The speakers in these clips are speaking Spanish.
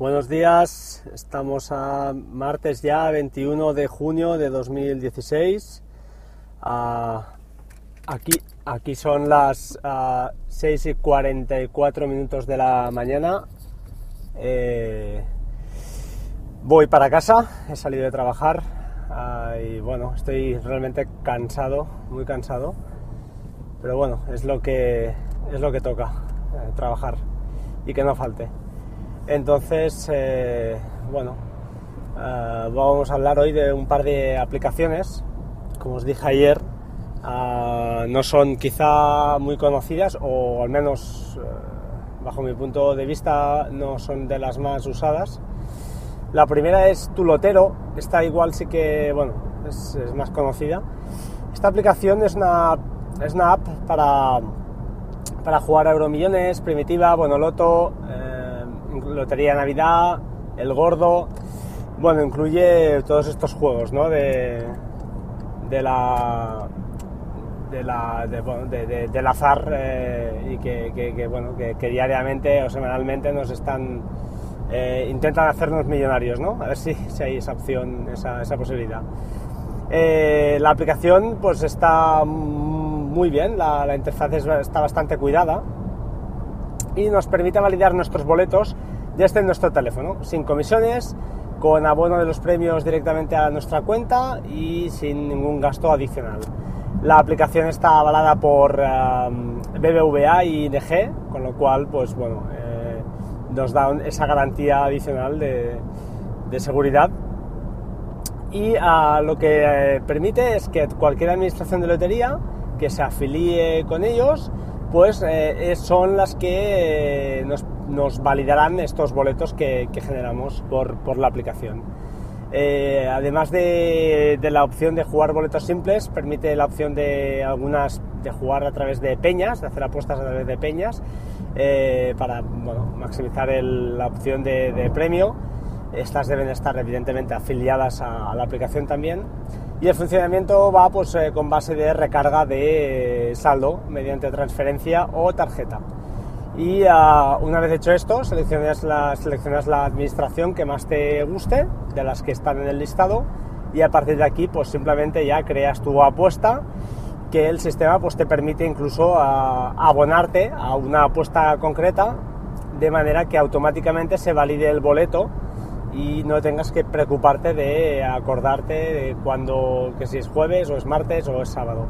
Buenos días, estamos a martes ya 21 de junio de 2016. Ah, aquí, aquí son las 6 y 44 minutos de la mañana. Eh, voy para casa, he salido de trabajar ah, y bueno, estoy realmente cansado, muy cansado. Pero bueno, es lo que, es lo que toca, eh, trabajar y que no falte. Entonces, eh, bueno, eh, vamos a hablar hoy de un par de aplicaciones. Como os dije ayer, eh, no son quizá muy conocidas o al menos bajo mi punto de vista no son de las más usadas. La primera es Tulotero, esta igual sí que, bueno, es, más conocida. Esta aplicación es una, es una app para, para jugar a Euromillones, Primitiva, Bonoloto, Lotería Navidad, El Gordo, bueno, incluye todos estos juegos, ¿no? De, de la de la, de, del azar eh, y que, bueno, que, diariamente o semanalmente nos están eh, intentan hacernos millonarios, ¿no? A ver si, si hay esa opción, esa, esa posibilidad. Eh, la aplicación pues está muy bien, la, la interfaz está bastante cuidada y nos permite validar nuestros boletos desde nuestro teléfono, sin comisiones, con abono de los premios directamente a nuestra cuenta y sin ningún gasto adicional. La aplicación está avalada por um, BBVA y ING, con lo cual, pues bueno, eh, nos da esa garantía adicional de, seguridad. Y uh, lo que eh, permite es que cualquier administración de lotería que se afilie con ellos, pues eh, son las que nos nos validarán estos boletos que, generamos por, la aplicación. Eh, además de, la opción de jugar boletos simples, permite la opción de algunas de jugar a través de peñas, de hacer apuestas a través de peñas, eh, para maximizar la opción de, premio. Estas deben estar evidentemente afiliadas a, la aplicación también. Y el funcionamiento va pues, eh, con base de recarga de saldo mediante transferencia o tarjeta. Y ah, una vez hecho esto, seleccionas la, seleccionas la administración que más te guste, de las que están en el listado, y a partir de aquí, pues simplemente ya creas tu apuesta, que el sistema pues, te permite incluso ah, abonarte a una apuesta concreta, de manera que automáticamente se valide el boleto y no tengas que preocuparte de acordarte de cuando, que si es jueves o es martes o es sábado.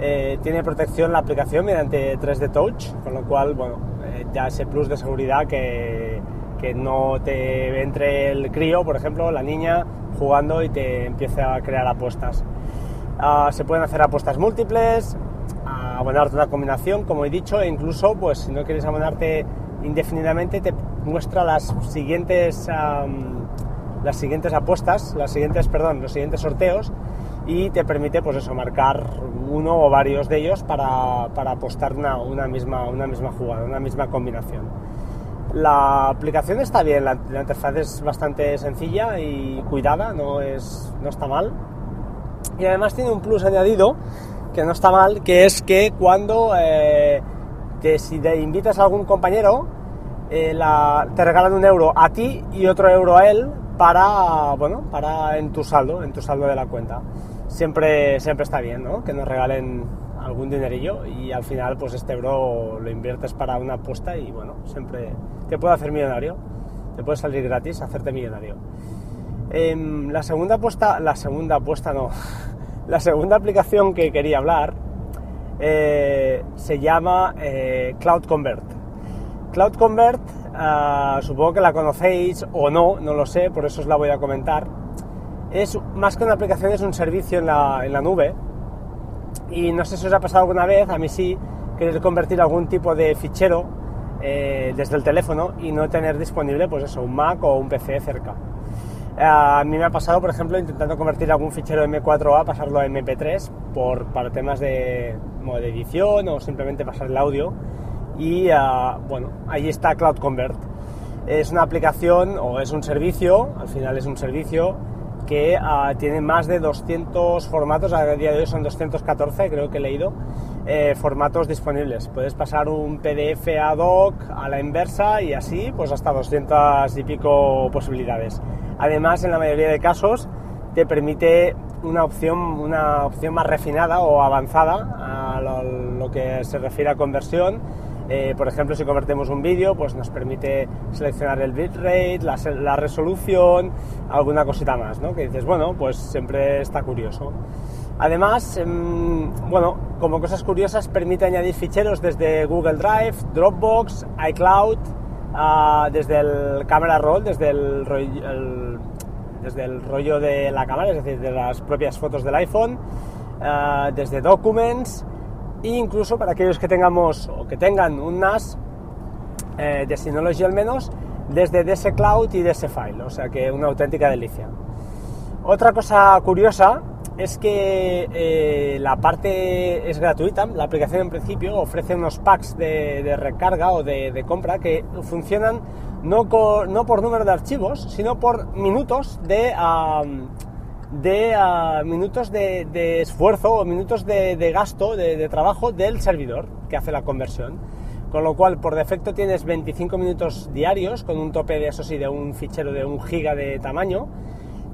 Eh, tiene protección la aplicación mediante 3D Touch, con lo cual, bueno, eh, ya ese plus de seguridad que, que, no te entre el crío, por ejemplo, la niña jugando y te empiece a crear apuestas. Ah, se pueden hacer apuestas múltiples, abonarte una combinación, como he dicho, e incluso, pues si no quieres abonarte indefinidamente, te muestra las siguientes, las siguientes apuestas, las siguientes, perdón, los siguientes sorteos y te permite pues eso, marcar uno o varios de ellos para, para apostar una, una, misma, una misma jugada, una misma combinación. La aplicación está bien, la, interfaz es bastante sencilla y cuidada, no, es, no está mal. Y además tiene un plus añadido que no está mal, que es que cuando eh, si te invitas a algún compañero, eh, te regalan un euro a ti y otro euro a él para, bueno, para en tu saldo, en tu saldo de la cuenta siempre, siempre está bien, ¿no? Que nos regalen algún dinerillo y al final pues este euro lo inviertes para una apuesta y bueno, siempre te puede hacer millonario, te puede salir gratis hacerte millonario. Em, la segunda apuesta, la segunda apuesta no, la segunda aplicación que quería hablar eh, se llama eh, Cloud Convert. Cloud Convert, ah, supongo que la conocéis o no, no lo sé, por eso os la voy a comentar es más que una aplicación, es un servicio en la, en la nube. Y no sé si os ha pasado alguna vez, a mí sí, querer convertir algún tipo de fichero eh, desde el teléfono y no tener disponible, pues eso, un Mac o un PC cerca. A mí me ha pasado, por ejemplo, intentando convertir algún fichero M4A, pasarlo a MP3 por, para temas de, de edición o simplemente pasar el audio. Y ah, bueno, ahí está Cloud Convert. Es una aplicación o es un servicio, al final es un servicio que uh, tiene más de 200 formatos, a día de hoy son 214, creo que he leído, eh, formatos disponibles. Puedes pasar un PDF ad hoc a la inversa y así, pues hasta 200 y pico posibilidades. Además, en la mayoría de casos, te permite una opción, una opción más refinada o avanzada a lo, que se refiere a conversión eh, por ejemplo, si convertimos un vídeo, pues nos permite seleccionar el bitrate, la, la resolución, alguna cosita más, ¿no? Que dices, bueno, pues siempre está curioso. Además, em, bueno, como cosas curiosas, permite añadir ficheros desde Google Drive, Dropbox, iCloud, uh, desde el Camera Roll, desde el, el, desde el rollo de la cámara, es decir, de las propias fotos del iPhone, uh, desde Documents, e incluso para aquellos que tengamos o que tengan un NAS eh, de Synology al menos, desde DS Cloud y DS File, o sea que una auténtica delicia. Otra cosa curiosa es que eh, la parte es gratuita, la aplicación en principio ofrece unos packs de, recarga o de, compra que funcionan no, por número de archivos, sino por minutos de minutos de, esfuerzo o minutos de, gasto, de, trabajo del servidor que hace la conversión. Con lo cual, por defecto tienes 25 minutos diarios con un tope de eso sí, de un fichero de un giga de tamaño.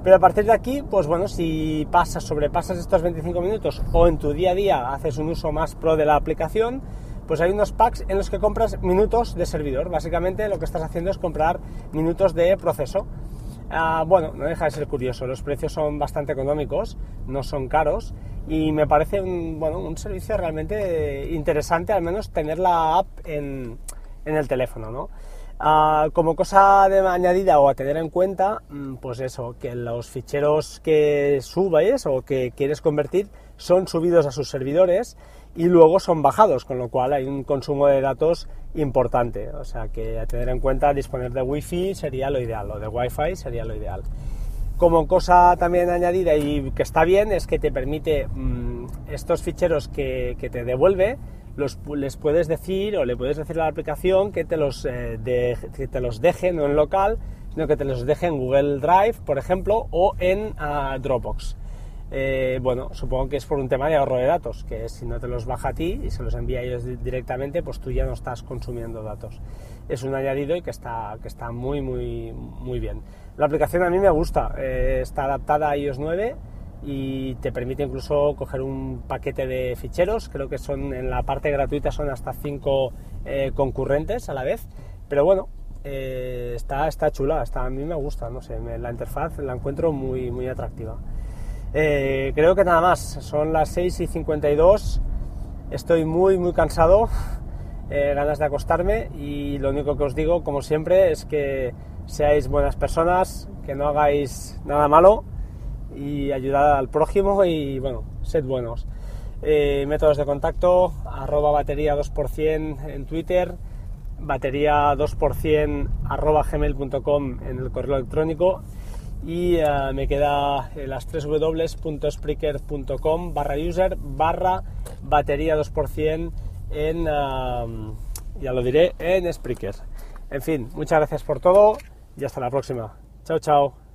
Pero a partir de aquí, pues bueno, si pasas, sobrepasas estos 25 minutos o en tu día a día haces un uso más pro de la aplicación, pues hay unos packs en los que compras minutos de servidor. Básicamente lo que estás haciendo es comprar minutos de proceso. Ah, bueno, no deja de ser curioso, los precios son bastante económicos, no son caros y me parece un, bueno, un servicio realmente interesante, al menos tener la app en, el teléfono, ¿no? Ah, como cosa añadida o a tener en cuenta, mm, pues eso, que los ficheros que subes o que quieres convertir son subidos a sus servidores y luego son bajados, con lo cual hay un consumo de datos importante. O sea que a tener en cuenta disponer de Wi-Fi sería lo ideal, o de Wi-Fi sería lo ideal. Como cosa también añadida y que está bien es que te permite mm, estos ficheros que, te devuelve, les puedes decir o le puedes decir a la aplicación que te los, eh, que te los deje no en local, sino que te los deje en Google Drive, por ejemplo, o en ah, Dropbox. Eh, bueno, supongo que es por un tema de ahorro de datos, que si no te los baja a ti y se los envía a ellos directamente, pues tú ya no estás consumiendo datos. Es un añadido y que está, que está muy, muy, muy bien. La aplicación a mí me gusta, eh, está adaptada a iOS 9 y te permite incluso coger un paquete de ficheros, creo que son en la parte gratuita son hasta 5 eh, concurrentes a la vez, pero bueno, está, está chula, está, a mí me gusta, no sé, la interfaz la encuentro muy, muy atractiva. Eh, creo que nada más, son las 6 y 52, estoy muy muy cansado, eh, ganas de acostarme y lo único que os digo, como siempre, es que seáis buenas personas, que no hagáis nada malo y ayudad al prójimo y bueno, sed buenos. Eh, métodos de contacto, arroba batería 2% en Twitter, batería 2% arroba gmail.com en el correo electrónico y eh, me queda las 3 www.spreaker.com barra user barra batería 2% en, eh, ya lo diré, en Spreaker. En fin, muchas gracias por todo y hasta la próxima. Chao, chao.